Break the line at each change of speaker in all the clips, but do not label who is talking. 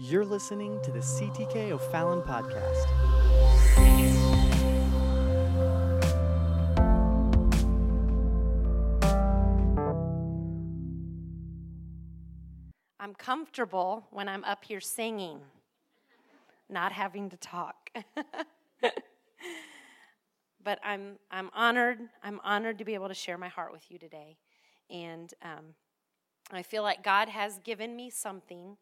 You're listening to the CTK O'Fallon podcast.
I'm comfortable when I'm up here singing, not having to talk. but I'm, I'm honored. I'm honored to be able to share my heart with you today. And um, I feel like God has given me something.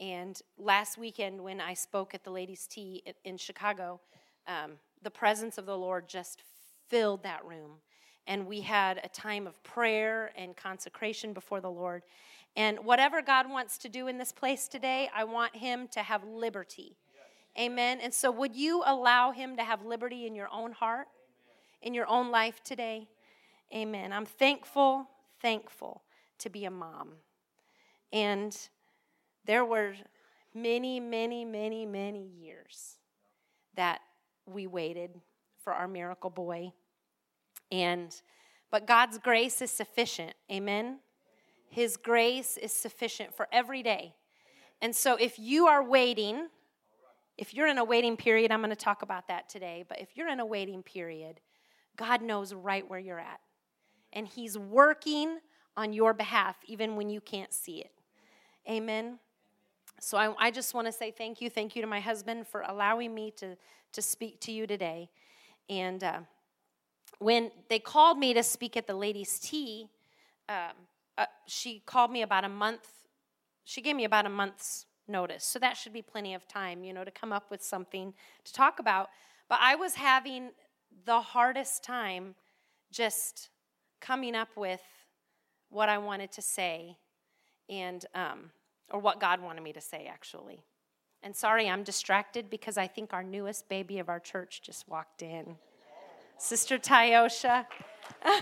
And last weekend, when I spoke at the ladies' tea in Chicago, um, the presence of the Lord just filled that room. And we had a time of prayer and consecration before the Lord. And whatever God wants to do in this place today, I want Him to have liberty. Amen. And so, would you allow Him to have liberty in your own heart, in your own life today? Amen. I'm thankful, thankful to be a mom. And there were many, many, many, many years that we waited for our miracle boy. And but God's grace is sufficient. Amen. His grace is sufficient for every day. And so if you are waiting, if you're in a waiting period, I'm going to talk about that today, but if you're in a waiting period, God knows right where you're at. And He's working on your behalf, even when you can't see it. Amen. So I, I just want to say thank you. Thank you to my husband for allowing me to, to speak to you today. And uh, when they called me to speak at the ladies' tea, um, uh, she called me about a month. She gave me about a month's notice. So that should be plenty of time, you know, to come up with something to talk about. But I was having the hardest time just coming up with what I wanted to say and um, or what God wanted me to say actually. And sorry, I'm distracted because I think our newest baby of our church just walked in. Sister Tyosha.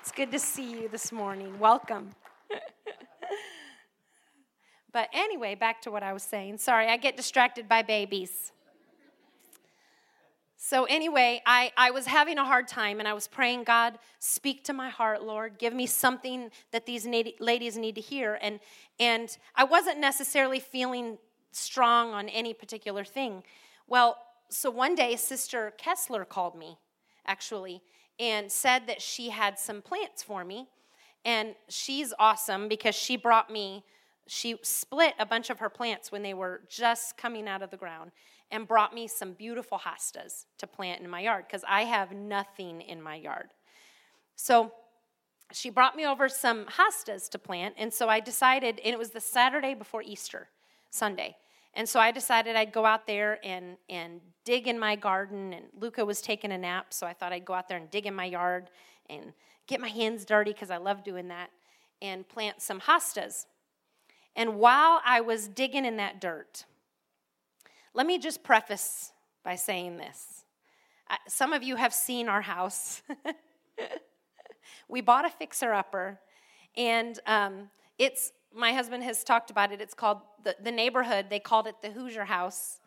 it's good to see you this morning. Welcome. but anyway, back to what I was saying. Sorry, I get distracted by babies. So, anyway, I, I was having a hard time and I was praying, God, speak to my heart, Lord. Give me something that these ladies need to hear. And, and I wasn't necessarily feeling strong on any particular thing. Well, so one day, Sister Kessler called me, actually, and said that she had some plants for me. And she's awesome because she brought me, she split a bunch of her plants when they were just coming out of the ground and brought me some beautiful hostas to plant in my yard because I have nothing in my yard. So she brought me over some hostas to plant, and so I decided, and it was the Saturday before Easter, Sunday. And so I decided I'd go out there and, and dig in my garden. And Luca was taking a nap, so I thought I'd go out there and dig in my yard and get my hands dirty because I love doing that and plant some hostas. And while I was digging in that dirt, let me just preface by saying this. Some of you have seen our house. we bought a fixer upper, and um, it's my husband has talked about it. It's called the, the neighborhood. They called it the Hoosier House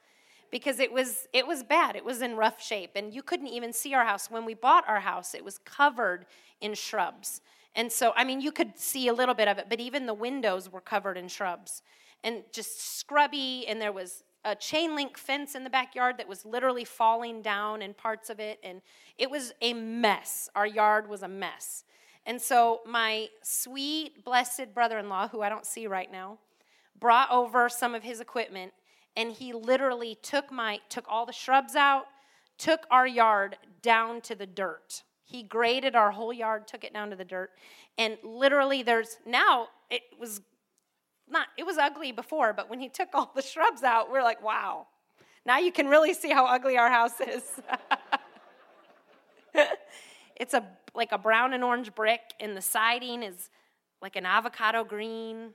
because it was it was bad. It was in rough shape, and you couldn't even see our house when we bought our house. It was covered in shrubs, and so I mean you could see a little bit of it, but even the windows were covered in shrubs and just scrubby. And there was a chain link fence in the backyard that was literally falling down in parts of it. And it was a mess. Our yard was a mess. And so my sweet, blessed brother in law, who I don't see right now, brought over some of his equipment and he literally took my took all the shrubs out took our yard down to the dirt he graded our whole yard took it down to the dirt and literally there's now it was not it was ugly before, but when he took all the shrubs out, we're like, wow. Now you can really see how ugly our house is. it's a like a brown and orange brick, and the siding is like an avocado green.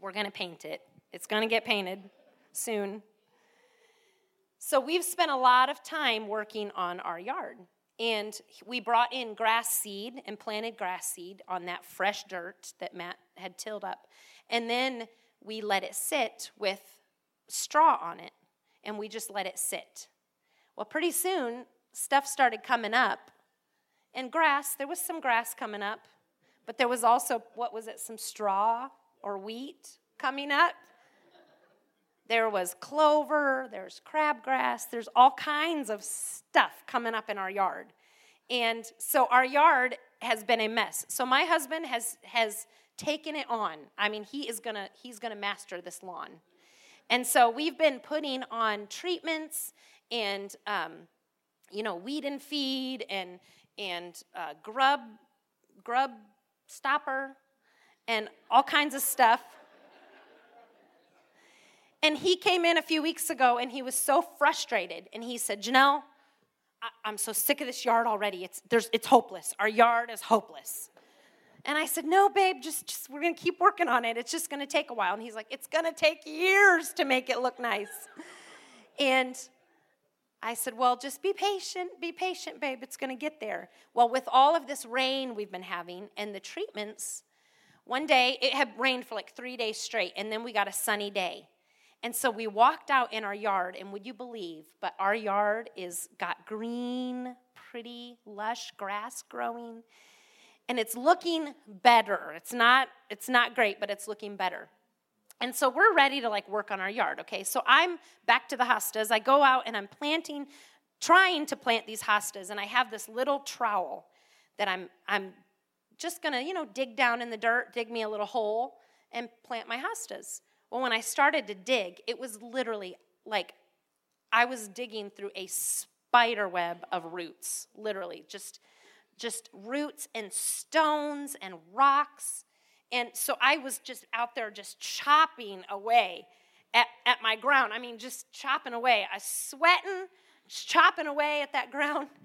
We're gonna paint it. It's gonna get painted soon. So we've spent a lot of time working on our yard. And we brought in grass seed and planted grass seed on that fresh dirt that Matt had tilled up. And then we let it sit with straw on it, and we just let it sit. Well, pretty soon, stuff started coming up, and grass, there was some grass coming up, but there was also, what was it, some straw or wheat coming up. There was clover, there's crabgrass, there's all kinds of stuff coming up in our yard. And so our yard has been a mess. So my husband has has taken it on. I mean, he is to he's to master this lawn. And so we've been putting on treatments and um, you know, weed and feed and and uh, grub grub stopper and all kinds of stuff. And he came in a few weeks ago and he was so frustrated. And he said, Janelle, I- am so sick of this yard already. It's, there's, it's hopeless. Our yard is hopeless. And I said, No, babe, just, just we're going to keep working on it. It's just going to take a while. And he's like, It's going to take years to make it look nice. And I said, Well, just be patient, be patient, babe. It's going to get there. Well, with all of this rain we've been having and the treatments, one day it had rained for like three days straight, and then we got a sunny day. And so we walked out in our yard, and would you believe, but our yard is got green, pretty, lush grass growing. And it's looking better. It's not, it's not great, but it's looking better. And so we're ready to like work on our yard, okay? So I'm back to the hostas. I go out and I'm planting, trying to plant these hostas, and I have this little trowel that I'm I'm just gonna, you know, dig down in the dirt, dig me a little hole, and plant my hostas. Well, when I started to dig, it was literally like I was digging through a spider web of roots, literally, just just roots and stones and rocks. And so I was just out there just chopping away at, at my ground. I mean, just chopping away. I was sweating, chopping away at that ground.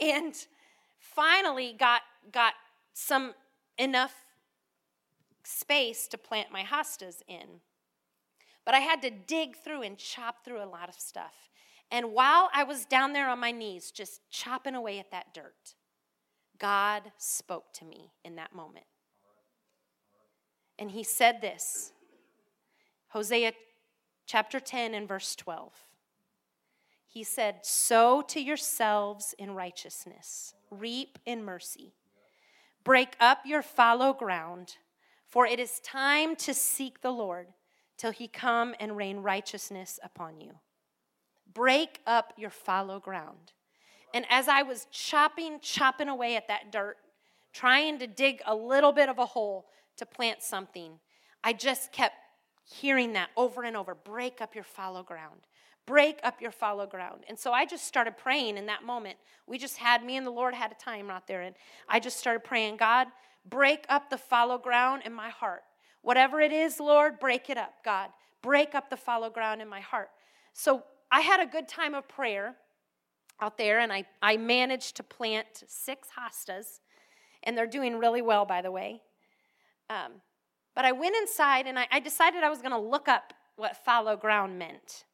And finally got got some enough space to plant my hostas in. But I had to dig through and chop through a lot of stuff. And while I was down there on my knees, just chopping away at that dirt, God spoke to me in that moment. And he said this Hosea chapter 10 and verse 12. He said, Sow to yourselves in righteousness, reap in mercy. Break up your fallow ground, for it is time to seek the Lord till he come and rain righteousness upon you. Break up your fallow ground. And as I was chopping, chopping away at that dirt, trying to dig a little bit of a hole to plant something, I just kept hearing that over and over break up your fallow ground. Break up your fallow ground. And so I just started praying in that moment. We just had, me and the Lord had a time out there, and I just started praying, God, break up the fallow ground in my heart. Whatever it is, Lord, break it up, God. Break up the fallow ground in my heart. So I had a good time of prayer out there, and I, I managed to plant six hostas, and they're doing really well, by the way. Um, but I went inside and I, I decided I was going to look up what fallow ground meant.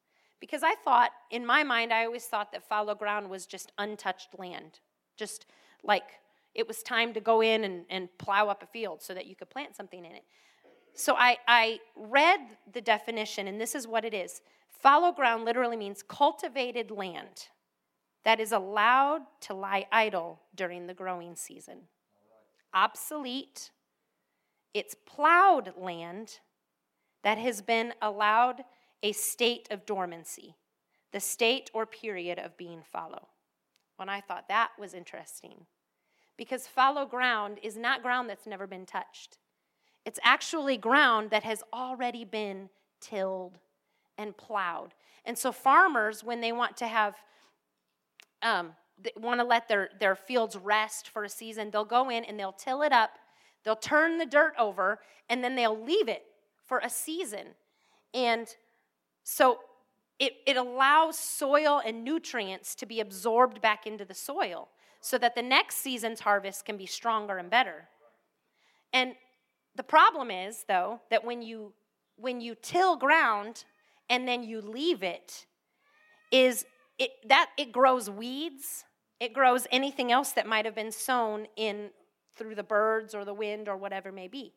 Because I thought, in my mind, I always thought that fallow ground was just untouched land. Just like it was time to go in and, and plow up a field so that you could plant something in it. So I, I read the definition, and this is what it is fallow ground literally means cultivated land that is allowed to lie idle during the growing season. Obsolete, it's plowed land that has been allowed a state of dormancy, the state or period of being fallow. When I thought that was interesting, because fallow ground is not ground that's never been touched. It's actually ground that has already been tilled and plowed. And so, farmers, when they want to have, um, want to let their, their fields rest for a season, they'll go in and they'll till it up, they'll turn the dirt over, and then they'll leave it for a season. And so, it, it allows soil and nutrients to be absorbed back into the soil so that the next season's harvest can be stronger and better. And the problem is, though, that when you when you till ground and then you leave it, is it that it grows weeds, it grows anything else that might have been sown in through the birds or the wind or whatever may be.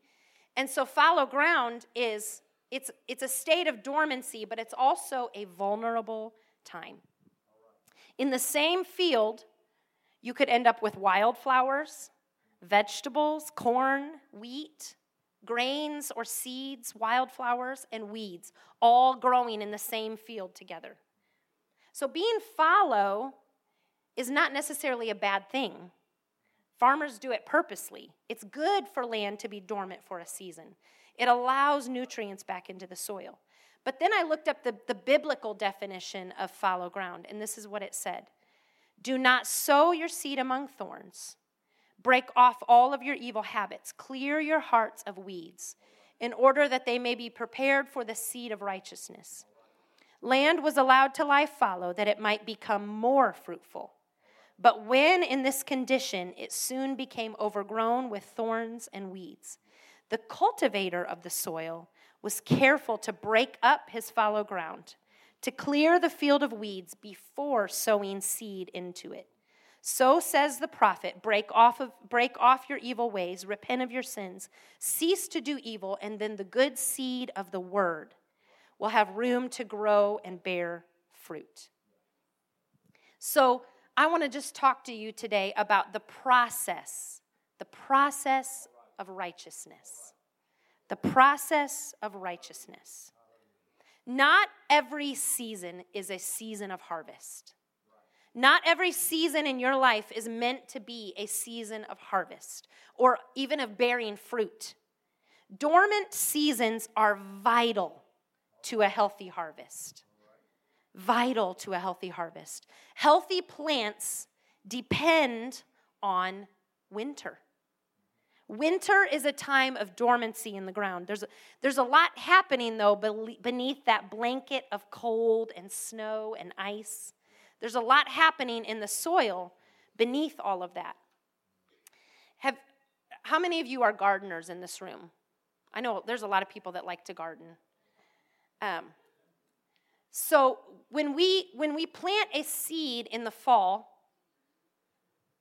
And so fallow ground is it's it's a state of dormancy, but it's also a vulnerable time. In the same field, you could end up with wildflowers, vegetables, corn, wheat, grains or seeds, wildflowers, and weeds, all growing in the same field together. So being fallow is not necessarily a bad thing. Farmers do it purposely. It's good for land to be dormant for a season, it allows nutrients back into the soil. But then I looked up the, the biblical definition of fallow ground, and this is what it said Do not sow your seed among thorns. Break off all of your evil habits. Clear your hearts of weeds, in order that they may be prepared for the seed of righteousness. Land was allowed to lie fallow that it might become more fruitful. But when in this condition, it soon became overgrown with thorns and weeds. The cultivator of the soil was careful to break up his fallow ground, to clear the field of weeds before sowing seed into it. So says the prophet, break off, of, break off your evil ways, repent of your sins, cease to do evil, and then the good seed of the word will have room to grow and bear fruit. So, I want to just talk to you today about the process, the process of righteousness. The process of righteousness. Not every season is a season of harvest. Not every season in your life is meant to be a season of harvest or even of bearing fruit. Dormant seasons are vital to a healthy harvest vital to a healthy harvest. Healthy plants depend on winter. Winter is a time of dormancy in the ground. There's a, there's a lot happening, though, beneath that blanket of cold and snow and ice. There's a lot happening in the soil beneath all of that. Have, how many of you are gardeners in this room? I know there's a lot of people that like to garden. Um, so when we when we plant a seed in the fall,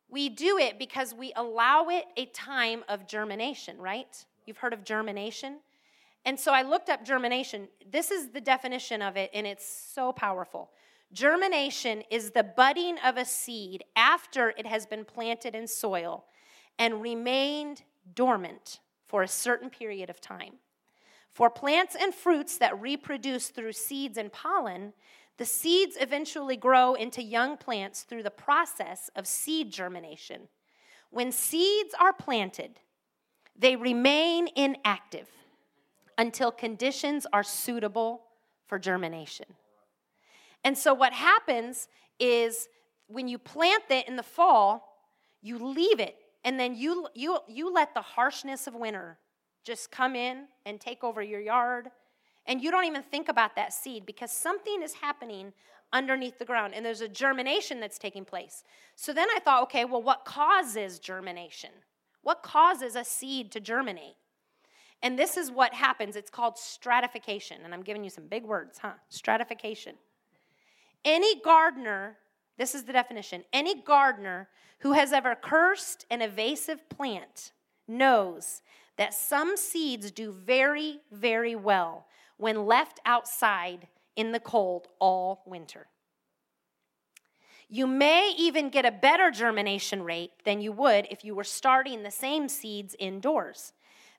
we do it because we allow it a time of germination, right? You've heard of germination? And so I looked up germination. This is the definition of it, and it's so powerful. Germination is the budding of a seed after it has been planted in soil and remained dormant for a certain period of time. For plants and fruits that reproduce through seeds and pollen, the seeds eventually grow into young plants through the process of seed germination. When seeds are planted, they remain inactive until conditions are suitable for germination. And so, what happens is when you plant it in the fall, you leave it, and then you, you, you let the harshness of winter just come in and take over your yard. And you don't even think about that seed because something is happening underneath the ground and there's a germination that's taking place. So then I thought, okay, well, what causes germination? What causes a seed to germinate? And this is what happens. It's called stratification. And I'm giving you some big words, huh? Stratification. Any gardener, this is the definition, any gardener who has ever cursed an invasive plant knows that some seeds do very, very well when left outside in the cold all winter. You may even get a better germination rate than you would if you were starting the same seeds indoors.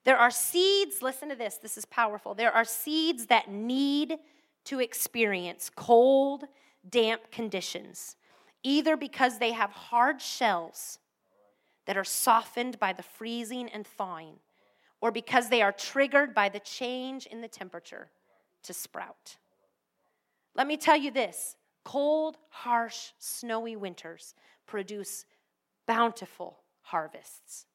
There are seeds, listen to this, this is powerful. There are seeds that need to experience cold, damp conditions, either because they have hard shells that are softened by the freezing and thawing, or because they are triggered by the change in the temperature to sprout. Let me tell you this cold, harsh, snowy winters produce bountiful harvests.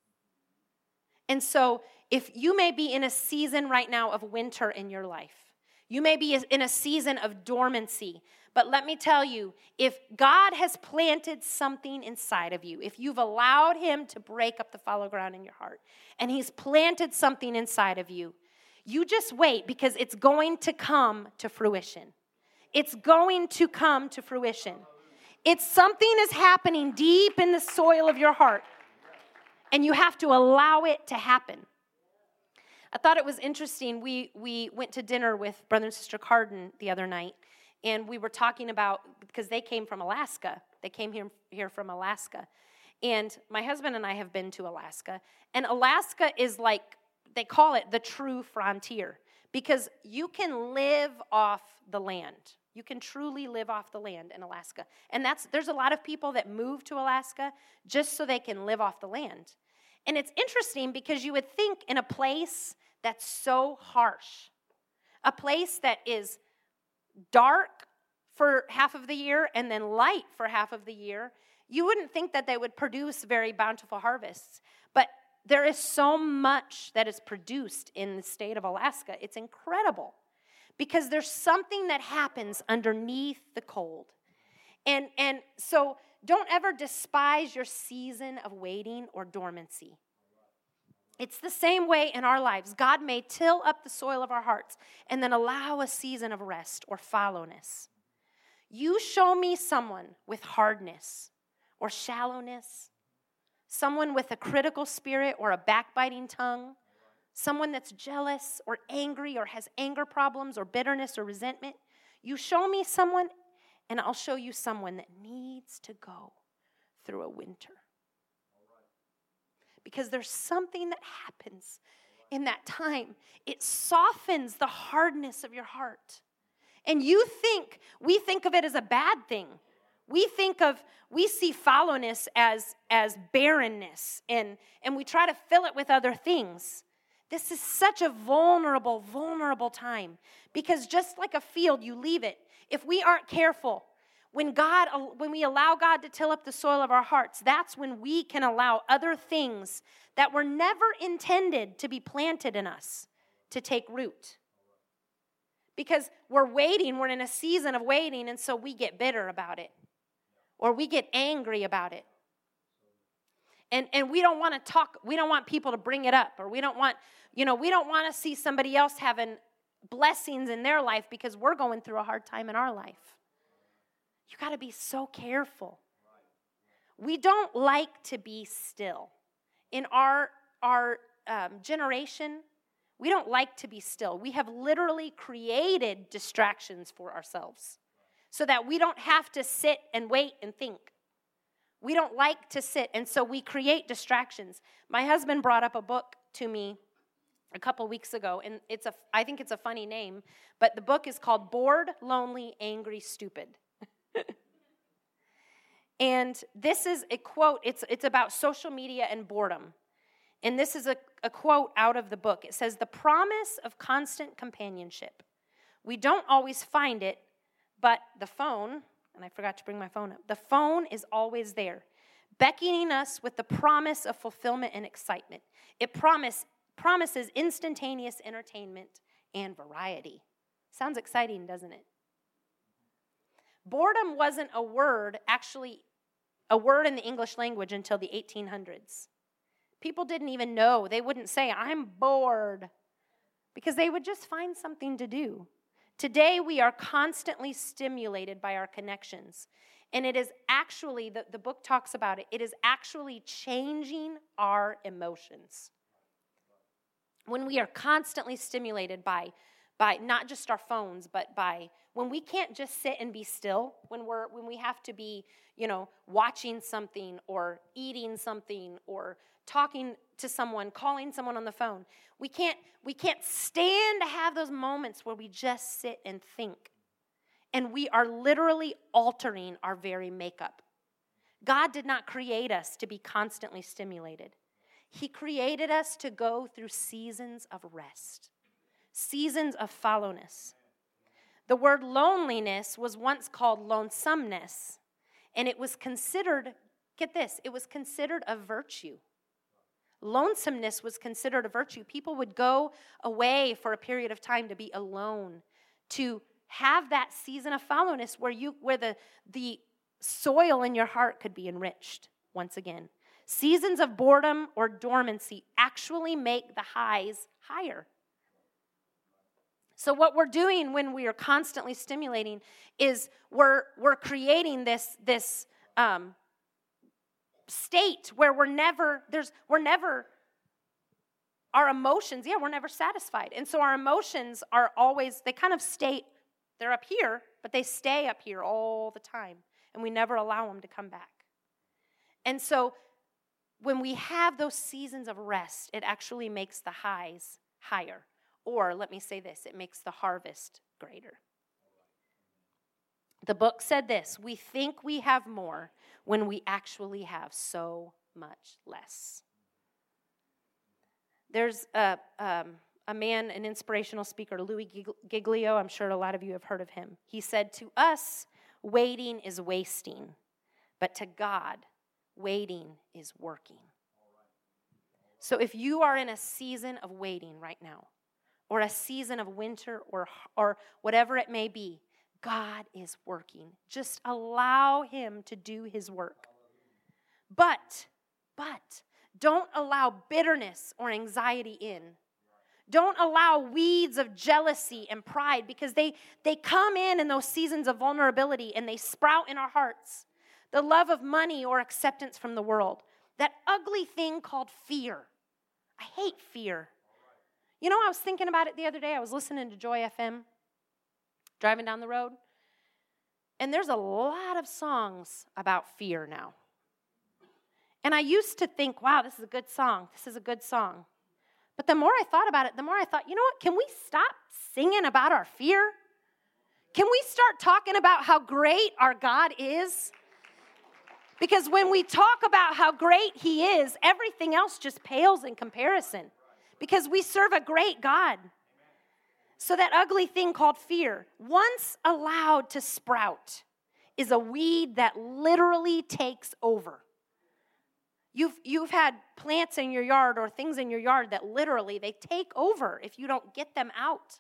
And so, if you may be in a season right now of winter in your life, you may be in a season of dormancy, but let me tell you if God has planted something inside of you, if you've allowed Him to break up the fallow ground in your heart, and He's planted something inside of you, you just wait because it's going to come to fruition. It's going to come to fruition. It's something is happening deep in the soil of your heart, and you have to allow it to happen. I thought it was interesting. We, we went to dinner with Brother and Sister Carden the other night, and we were talking about because they came from Alaska. They came here, here from Alaska. And my husband and I have been to Alaska. And Alaska is like they call it the true frontier because you can live off the land. You can truly live off the land in Alaska. And that's there's a lot of people that move to Alaska just so they can live off the land. And it's interesting because you would think in a place that's so harsh, a place that is dark for half of the year and then light for half of the year, you wouldn't think that they would produce very bountiful harvests. But there is so much that is produced in the state of Alaska. It's incredible because there's something that happens underneath the cold. And, and so don't ever despise your season of waiting or dormancy. It's the same way in our lives. God may till up the soil of our hearts and then allow a season of rest or fallowness. You show me someone with hardness or shallowness, someone with a critical spirit or a backbiting tongue, someone that's jealous or angry or has anger problems or bitterness or resentment. You show me someone, and I'll show you someone that needs to go through a winter. Because there's something that happens in that time, it softens the hardness of your heart. And you think, we think of it as a bad thing. We think of, we see fallowness as, as barrenness, and, and we try to fill it with other things. This is such a vulnerable, vulnerable time because just like a field, you leave it. If we aren't careful, when God when we allow God to till up the soil of our hearts, that's when we can allow other things that were never intended to be planted in us to take root. Because we're waiting, we're in a season of waiting, and so we get bitter about it. Or we get angry about it. And, and we don't want to talk, we don't want people to bring it up, or we don't want you know, we don't want to see somebody else having blessings in their life because we're going through a hard time in our life. You got to be so careful. We don't like to be still. In our, our um, generation, we don't like to be still. We have literally created distractions for ourselves so that we don't have to sit and wait and think. We don't like to sit, and so we create distractions. My husband brought up a book to me a couple weeks ago and it's a i think it's a funny name but the book is called bored lonely angry stupid. And this is a quote it's, it's about social media and boredom. And this is a, a quote out of the book. It says the promise of constant companionship. We don't always find it but the phone and i forgot to bring my phone up the phone is always there beckoning us with the promise of fulfillment and excitement. It promise, promises instantaneous entertainment and variety. Sounds exciting, doesn't it? Boredom wasn't a word, actually, a word in the English language until the 1800s. People didn't even know. They wouldn't say, I'm bored, because they would just find something to do. Today, we are constantly stimulated by our connections. And it is actually, the, the book talks about it, it is actually changing our emotions when we are constantly stimulated by by not just our phones but by when we can't just sit and be still when we're when we have to be you know watching something or eating something or talking to someone calling someone on the phone we can't we can't stand to have those moments where we just sit and think. And we are literally altering our very makeup. God did not create us to be constantly stimulated he created us to go through seasons of rest, seasons of fallowness. The word loneliness was once called lonesomeness, and it was considered, get this, it was considered a virtue. Lonesomeness was considered a virtue. People would go away for a period of time to be alone, to have that season of fallowness where you where the the soil in your heart could be enriched once again. Seasons of boredom or dormancy actually make the highs higher. So, what we're doing when we are constantly stimulating is we're, we're creating this, this um, state where we're never, there's, we're never, our emotions, yeah, we're never satisfied. And so our emotions are always, they kind of stay, they're up here, but they stay up here all the time. And we never allow them to come back. And so when we have those seasons of rest, it actually makes the highs higher. Or let me say this it makes the harvest greater. The book said this we think we have more when we actually have so much less. There's a, um, a man, an inspirational speaker, Louis Giglio. I'm sure a lot of you have heard of him. He said, To us, waiting is wasting, but to God, waiting is working. So if you are in a season of waiting right now, or a season of winter, or, or whatever it may be, God is working. Just allow Him to do His work. But, but, don't allow bitterness or anxiety in. Don't allow weeds of jealousy and pride because they, they come in in those seasons of vulnerability and they sprout in our hearts. The love of money or acceptance from the world. That ugly thing called fear. I hate fear. You know, I was thinking about it the other day. I was listening to Joy FM, driving down the road. And there's a lot of songs about fear now. And I used to think, wow, this is a good song. This is a good song. But the more I thought about it, the more I thought, you know what? Can we stop singing about our fear? Can we start talking about how great our God is? Because when we talk about how great He is, everything else just pales in comparison. Because we serve a great God. So, that ugly thing called fear, once allowed to sprout, is a weed that literally takes over. You've, you've had plants in your yard or things in your yard that literally they take over if you don't get them out.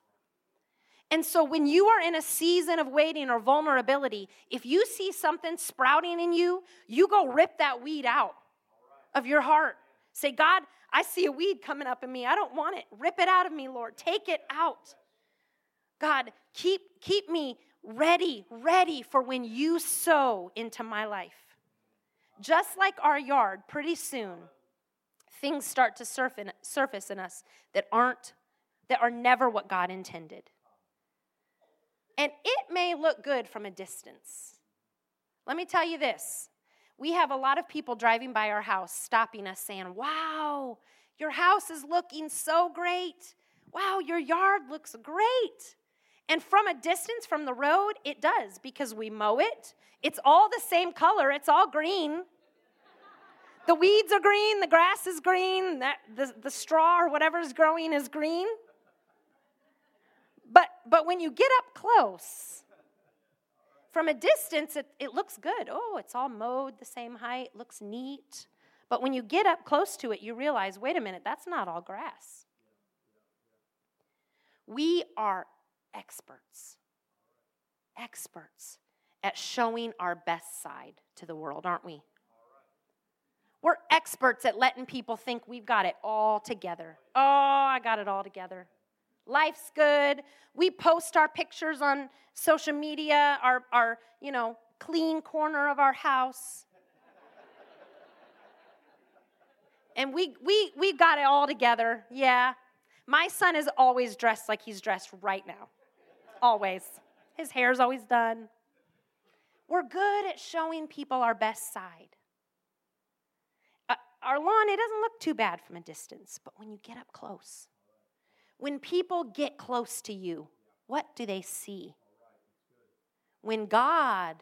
And so when you are in a season of waiting or vulnerability, if you see something sprouting in you, you go rip that weed out of your heart. Say, God, I see a weed coming up in me. I don't want it. Rip it out of me, Lord. Take it out. God, keep, keep me ready, ready for when you sow into my life just like our yard, pretty soon things start to surface in us that aren't that are never what God intended. And it may look good from a distance. Let me tell you this. We have a lot of people driving by our house stopping us saying, "Wow, your house is looking so great. Wow, your yard looks great." And from a distance from the road, it does because we mow it. It's all the same color, it's all green. The weeds are green, the grass is green, the, the, the straw or whatever's growing is green. But, but when you get up close, from a distance, it, it looks good. Oh, it's all mowed the same height, looks neat. But when you get up close to it, you realize wait a minute, that's not all grass. We are experts, experts at showing our best side to the world, aren't we? We're experts at letting people think we've got it all together. Oh, I got it all together. Life's good. We post our pictures on social media, our, our you know, clean corner of our house. and we, we, we got it all together. Yeah. My son is always dressed like he's dressed right now. Always. His hair's always done. We're good at showing people our best side uh, our lawn, it doesn't look too bad from a distance, but when you get up close, when people get close to you, what do they see? When God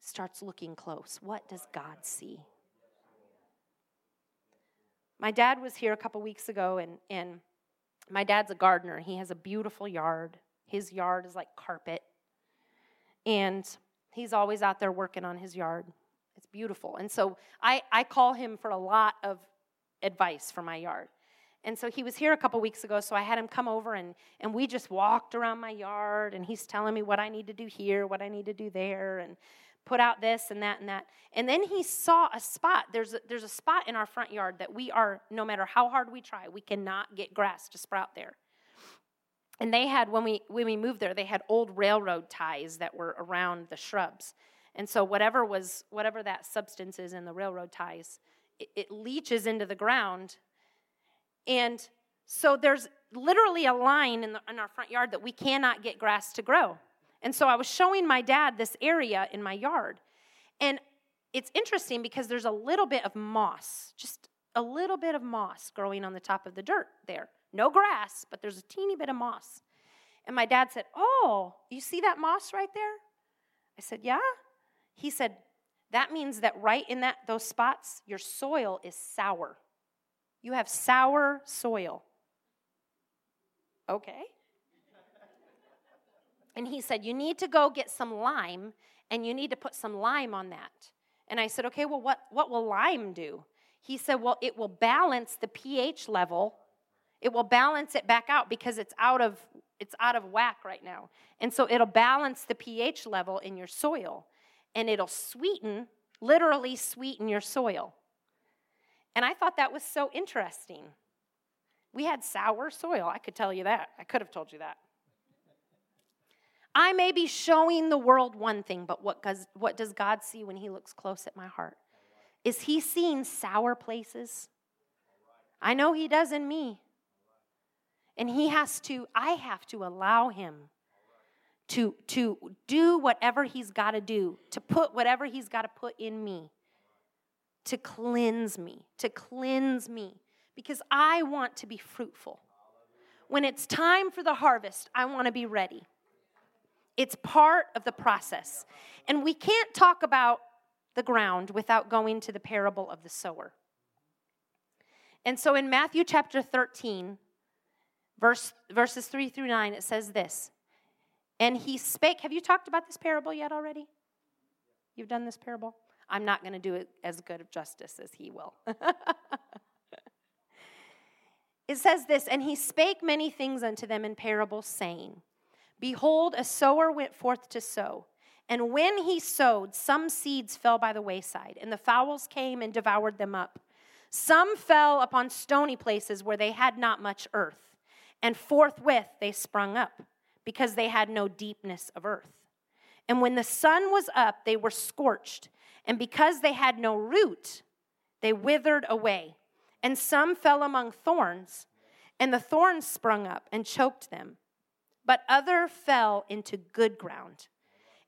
starts looking close, what does God see? My dad was here a couple weeks ago, and, and my dad's a gardener. He has a beautiful yard. His yard is like carpet. And he's always out there working on his yard. It's beautiful. And so I, I call him for a lot of advice for my yard. And so he was here a couple weeks ago, so I had him come over and, and we just walked around my yard and he's telling me what I need to do here, what I need to do there, and put out this and that and that. And then he saw a spot. There's a, there's a spot in our front yard that we are, no matter how hard we try, we cannot get grass to sprout there. And they had, when we, when we moved there, they had old railroad ties that were around the shrubs. And so whatever was whatever that substance is in the railroad ties, it, it leaches into the ground. And so there's literally a line in, the, in our front yard that we cannot get grass to grow. And so I was showing my dad this area in my yard. And it's interesting because there's a little bit of moss, just a little bit of moss growing on the top of the dirt there. No grass, but there's a teeny bit of moss. And my dad said, Oh, you see that moss right there? I said, Yeah. He said, That means that right in that those spots, your soil is sour. You have sour soil. Okay. And he said, You need to go get some lime and you need to put some lime on that. And I said, Okay, well, what, what will lime do? He said, Well, it will balance the pH level. It will balance it back out because it's out of it's out of whack right now. And so it'll balance the pH level in your soil and it'll sweeten, literally sweeten your soil. And I thought that was so interesting. We had sour soil, I could tell you that. I could have told you that. I may be showing the world one thing, but what does, what does God see when He looks close at my heart? Is He seeing sour places? I know He does in me. And He has to, I have to allow Him to, to do whatever He's got to do, to put whatever He's got to put in me, to cleanse me, to cleanse me, because I want to be fruitful. When it's time for the harvest, I want to be ready. It's part of the process. And we can't talk about the ground without going to the parable of the sower. And so in Matthew chapter 13, verse, verses 3 through 9, it says this And he spake. Have you talked about this parable yet already? You've done this parable? I'm not going to do it as good of justice as he will. it says this And he spake many things unto them in parables, saying, Behold, a sower went forth to sow. And when he sowed, some seeds fell by the wayside, and the fowls came and devoured them up. Some fell upon stony places where they had not much earth, and forthwith they sprung up, because they had no deepness of earth. And when the sun was up, they were scorched, and because they had no root, they withered away. And some fell among thorns, and the thorns sprung up and choked them. But other fell into good ground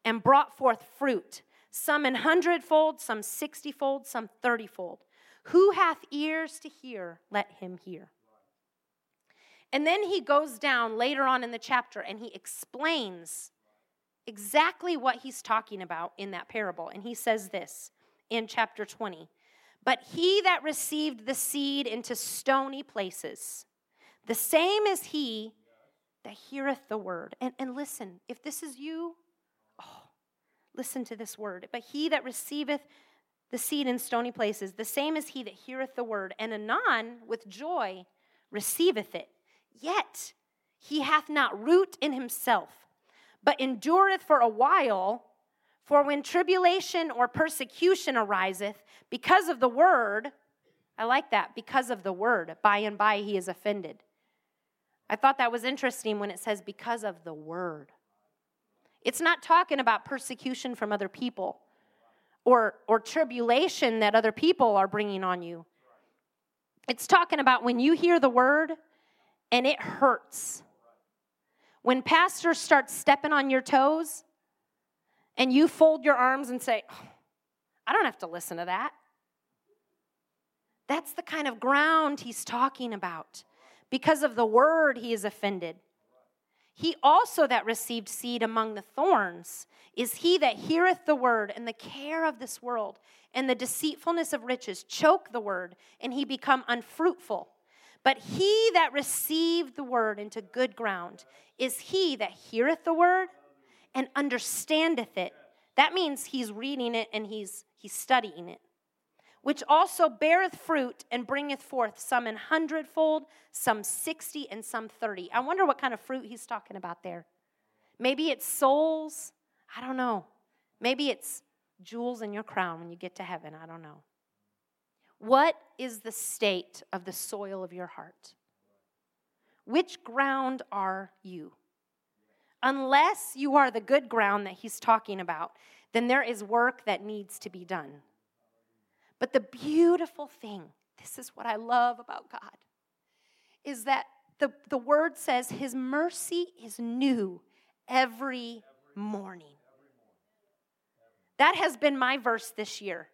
and brought forth fruit, some an hundredfold, some sixtyfold, some thirtyfold. Who hath ears to hear, let him hear. And then he goes down later on in the chapter and he explains exactly what he's talking about in that parable. And he says this in chapter 20 But he that received the seed into stony places, the same is he that heareth the word. And, and listen, if this is you, oh, listen to this word. But he that receiveth the seed in stony places, the same is he that heareth the word, and anon with joy receiveth it. Yet he hath not root in himself, but endureth for a while. For when tribulation or persecution ariseth because of the word, I like that, because of the word, by and by he is offended. I thought that was interesting when it says because of the word. It's not talking about persecution from other people or, or tribulation that other people are bringing on you. It's talking about when you hear the word and it hurts. When pastors start stepping on your toes and you fold your arms and say, oh, I don't have to listen to that. That's the kind of ground he's talking about. Because of the word, he is offended. He also that received seed among the thorns is he that heareth the word, and the care of this world and the deceitfulness of riches choke the word, and he become unfruitful. But he that received the word into good ground is he that heareth the word and understandeth it. That means he's reading it and he's, he's studying it which also beareth fruit and bringeth forth some an hundredfold, some sixty, and some thirty. I wonder what kind of fruit he's talking about there. Maybe it's souls. I don't know. Maybe it's jewels in your crown when you get to heaven. I don't know. What is the state of the soil of your heart? Which ground are you? Unless you are the good ground that he's talking about, then there is work that needs to be done. But the beautiful thing, this is what I love about God, is that the, the word says his mercy is new every morning. That has been my verse this year.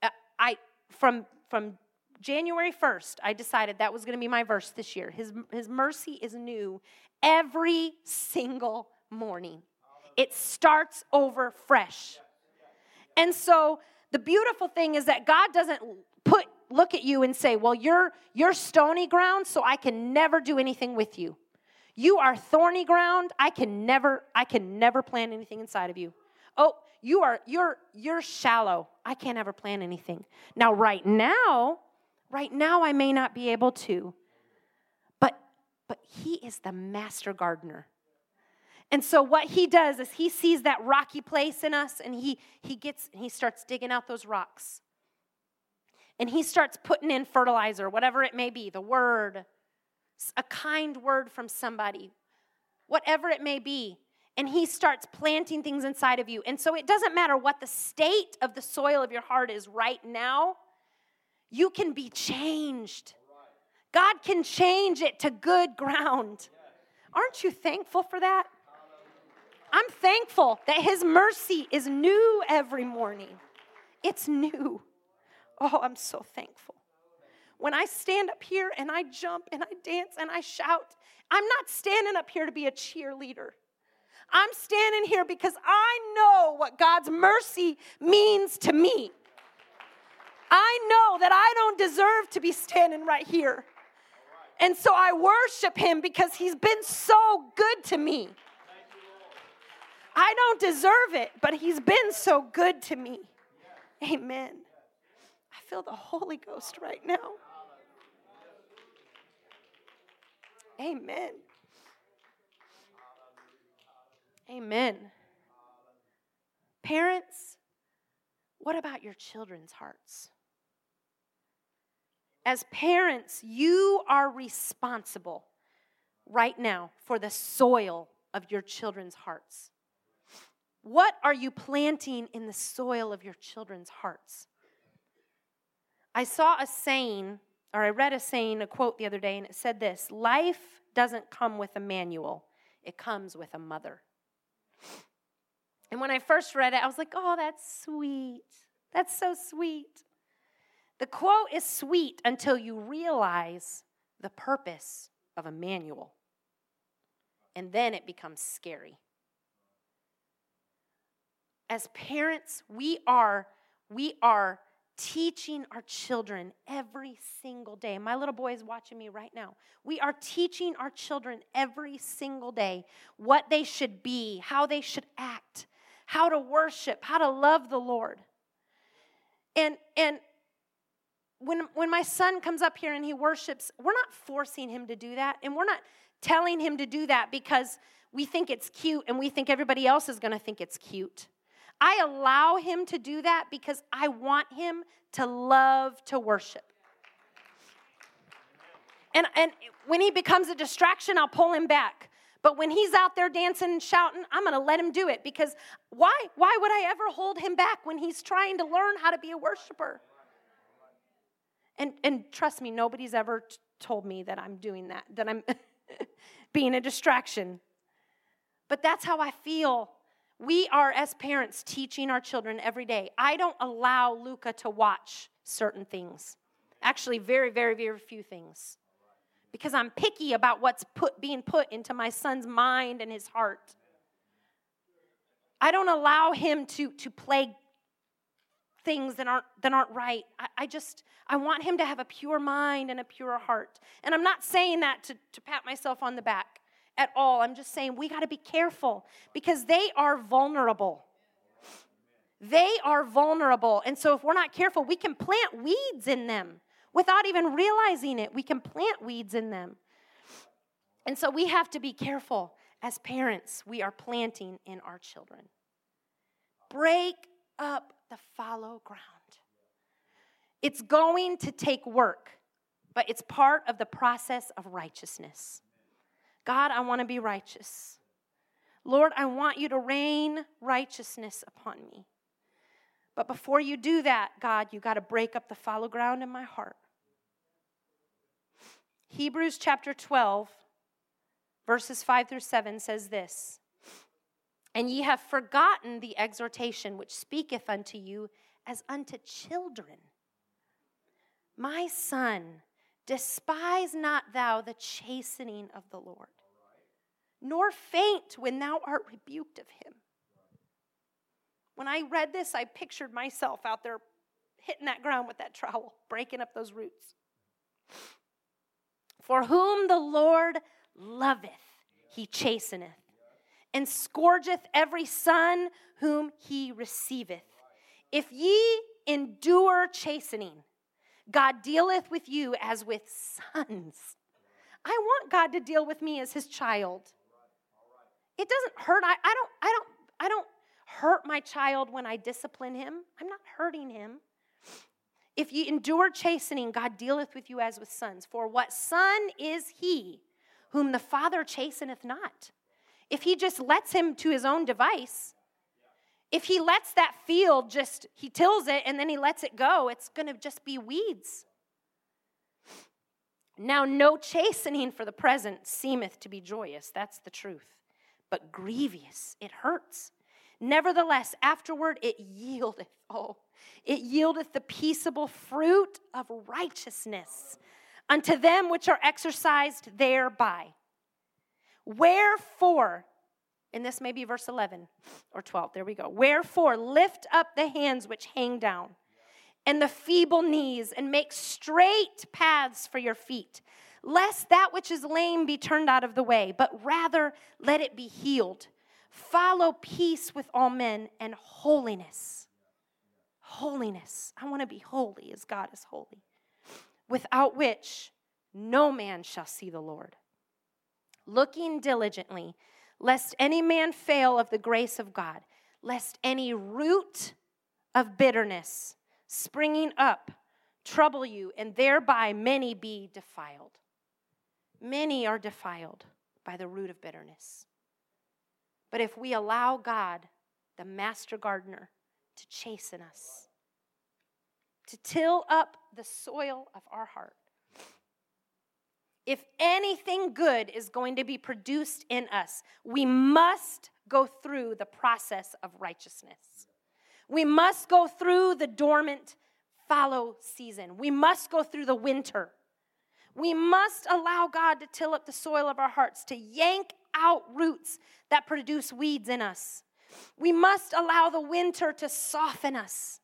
Uh, I from from January 1st, I decided that was going to be my verse this year. His, his mercy is new every single morning, it starts over fresh. And so the beautiful thing is that God doesn't put look at you and say, "Well, you're you're stony ground, so I can never do anything with you." You are thorny ground. I can never I can never plant anything inside of you. Oh, you are you're you're shallow. I can't ever plan anything. Now right now, right now I may not be able to. But but he is the master gardener. And so what he does is he sees that rocky place in us and he he gets he starts digging out those rocks. And he starts putting in fertilizer, whatever it may be, the word, a kind word from somebody, whatever it may be. And he starts planting things inside of you. And so it doesn't matter what the state of the soil of your heart is right now, you can be changed. God can change it to good ground. Aren't you thankful for that? I'm thankful that His mercy is new every morning. It's new. Oh, I'm so thankful. When I stand up here and I jump and I dance and I shout, I'm not standing up here to be a cheerleader. I'm standing here because I know what God's mercy means to me. I know that I don't deserve to be standing right here. And so I worship him because he's been so good to me. I don't deserve it, but he's been so good to me. Amen. I feel the Holy Ghost right now. Amen. Amen. Parents, what about your children's hearts? As parents, you are responsible right now for the soil of your children's hearts. What are you planting in the soil of your children's hearts? I saw a saying, or I read a saying, a quote the other day, and it said this Life doesn't come with a manual, it comes with a mother. And when I first read it, I was like, oh, that's sweet. That's so sweet. The quote is sweet until you realize the purpose of a manual. And then it becomes scary. As parents, we are we are teaching our children every single day. My little boy is watching me right now. We are teaching our children every single day what they should be, how they should act, how to worship, how to love the Lord. And and when when my son comes up here and he worships, we're not forcing him to do that and we're not telling him to do that because we think it's cute and we think everybody else is going to think it's cute. I allow him to do that because I want him to love to worship. And, and when he becomes a distraction, I'll pull him back. But when he's out there dancing and shouting, I'm going to let him do it because why? Why would I ever hold him back when he's trying to learn how to be a worshiper? And, and trust me, nobody's ever t- told me that I'm doing that, that I'm being a distraction. But that's how I feel we are, as parents, teaching our children every day. I don't allow Luca to watch certain things. Actually, very, very, very few things. Because I'm picky about what's put, being put into my son's mind and his heart. I don't allow him to, to play things that aren't that aren't right. I, I, just I want him to have a pure mind and a pure heart. And I'm not saying that to, to pat myself on the back at all. I'm just saying we got to be careful because they are vulnerable. They are vulnerable. And so if we're not careful, we can plant weeds in them without even realizing it. We can plant weeds in them. And so we have to be careful as parents, we are planting in our children. Break up the fallow ground. It's going to take work, but it's part of the process of righteousness. God, I want to be righteous. Lord, I want you to rain righteousness upon me. But before you do that, God, you got to break up the fallow ground in my heart. Hebrews chapter 12, verses 5 through 7 says this And ye have forgotten the exhortation which speaketh unto you as unto children. My son, despise not thou the chastening of the Lord, nor faint when thou art rebuked of him. When I read this, I pictured myself out there hitting that ground with that trowel, breaking up those roots. For whom the Lord loveth, he chasteneth, and scourgeth every son whom he receiveth. If ye endure chastening, God dealeth with you as with sons. I want God to deal with me as his child. It doesn't hurt. I, I don't, I don't, I don't hurt my child when I discipline him. I'm not hurting him. If you endure chastening, God dealeth with you as with sons. For what son is he whom the father chasteneth not? If he just lets him to his own device, if he lets that field just, he tills it and then he lets it go, it's going to just be weeds. Now, no chastening for the present seemeth to be joyous. That's the truth. But grievous, it hurts. Nevertheless, afterward it yieldeth, oh, it yieldeth the peaceable fruit of righteousness unto them which are exercised thereby. Wherefore, and this may be verse 11 or 12. There we go. Wherefore, lift up the hands which hang down and the feeble knees, and make straight paths for your feet, lest that which is lame be turned out of the way, but rather let it be healed. Follow peace with all men and holiness. Holiness. I want to be holy as God is holy, without which no man shall see the Lord. Looking diligently lest any man fail of the grace of God, lest any root of bitterness springing up trouble you, and thereby many be defiled. Many are defiled by the root of bitterness. But if we allow God, the master gardener, to chasten us, to till up the soil of our heart, if anything good is going to be produced in us, we must go through the process of righteousness. We must go through the dormant fallow season. We must go through the winter. We must allow God to till up the soil of our hearts, to yank out roots that produce weeds in us. We must allow the winter to soften us.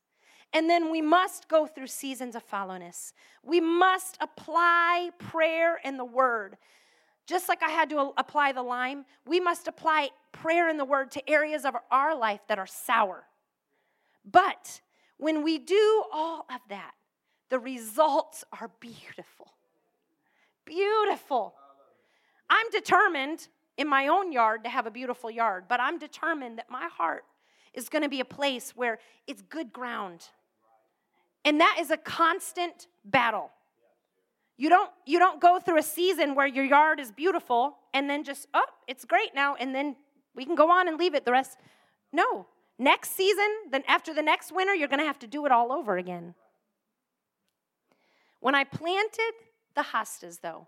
And then we must go through seasons of fallowness. We must apply prayer and the word. Just like I had to apply the lime, we must apply prayer and the word to areas of our life that are sour. But when we do all of that, the results are beautiful. Beautiful. I'm determined in my own yard to have a beautiful yard, but I'm determined that my heart is going to be a place where it's good ground. And that is a constant battle. You don't, you don't go through a season where your yard is beautiful and then just, oh, it's great now, and then we can go on and leave it the rest. No. Next season, then after the next winter, you're going to have to do it all over again. When I planted the hostas, though,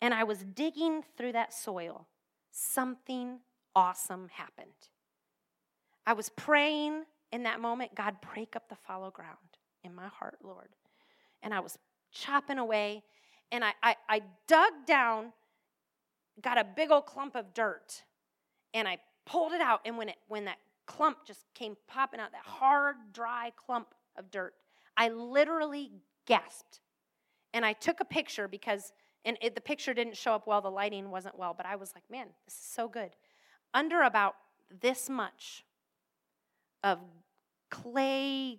and I was digging through that soil, something awesome happened. I was praying in that moment, God, break up the fallow ground in my heart, Lord. And I was chopping away, and I, I, I dug down, got a big old clump of dirt, and I pulled it out. And when, it, when that clump just came popping out, that hard, dry clump of dirt, I literally gasped. And I took a picture because, and it, the picture didn't show up well, the lighting wasn't well, but I was like, man, this is so good. Under about this much of clay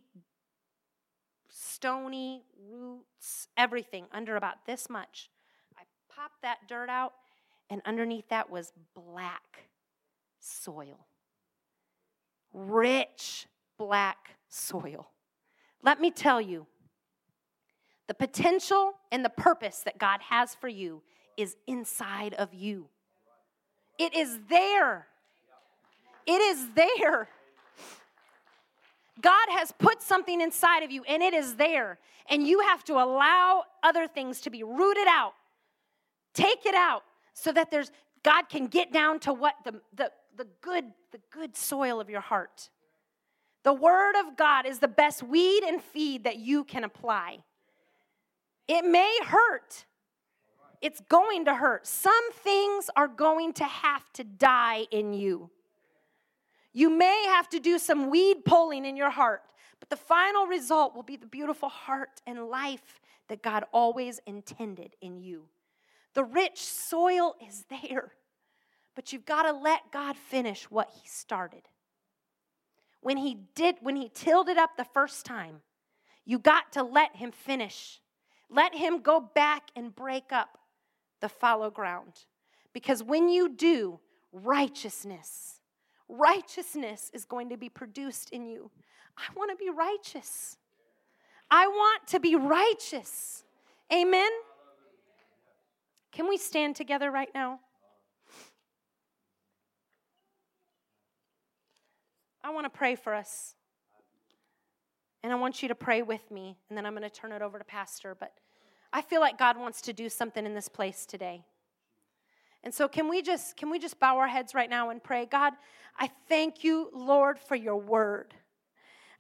stony roots, everything under about this much. I popped that dirt out, and underneath that was black soil. Rich black soil. Let me tell you, the potential and the purpose that God has for you is inside of you. It is there. It is there. God has put something inside of you and it is there. And you have to allow other things to be rooted out. Take it out so that there's God can get down to what the, the, the good, the good soil of your heart. The word of God is the best weed and feed that you can apply. It may hurt. It's going to hurt. Some things are going to have to die in you. You may have to do some weed pulling in your heart, but the final result will be the beautiful heart and life that God always intended in you. The rich soil is there, but you've got to let God finish what He started. When He did, when He tilled it up the first time, you got to let Him finish. Let Him go back and break up the fallow ground. Because when you do, righteousness, righteousness is going to be produced in you. I want to be righteous. I want to be righteous. Amen. Can we stand together right now? I want to pray for us. And I want you to pray with me, and then I'm going to turn it over to Pastor. But I feel like God wants to do something in this place today. And so can we just can we just bow our heads right now and pray, God, I thank you, Lord, for your word.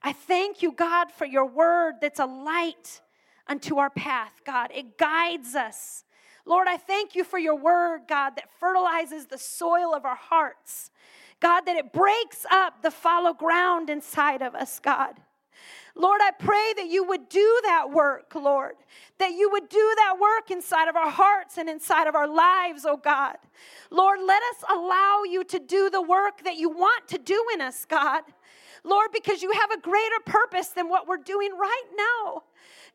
I thank you, God, for your word that's a light unto our path, God. It guides us. Lord, I thank you for your word, God, that fertilizes the soil of our hearts. God, that it breaks up the fallow ground inside of us, God. Lord, I pray that you would do that work, Lord, that you would do that work inside of our hearts and inside of our lives, oh God. Lord, let us allow you to do the work that you want to do in us, God. Lord, because you have a greater purpose than what we're doing right now.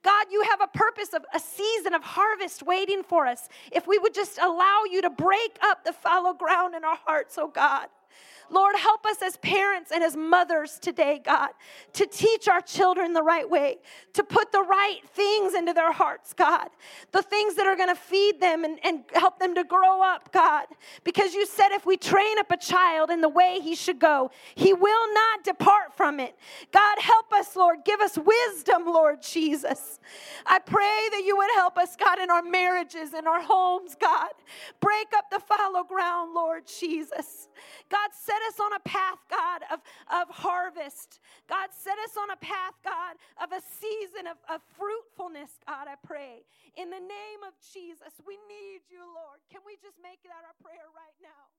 God, you have a purpose of a season of harvest waiting for us. If we would just allow you to break up the fallow ground in our hearts, oh God. Lord, help us as parents and as mothers today, God, to teach our children the right way, to put the right things into their hearts, God, the things that are going to feed them and, and help them to grow up, God. Because you said if we train up a child in the way he should go, he will not depart from it. God, help us, Lord. Give us wisdom, Lord Jesus. I pray that you would help us, God, in our marriages, in our homes, God. Break up the fallow ground, Lord Jesus. God, set set us on a path, God, of, of harvest. God, set us on a path, God, of a season of, of fruitfulness, God, I pray. In the name of Jesus, we need you, Lord. Can we just make that our prayer right now?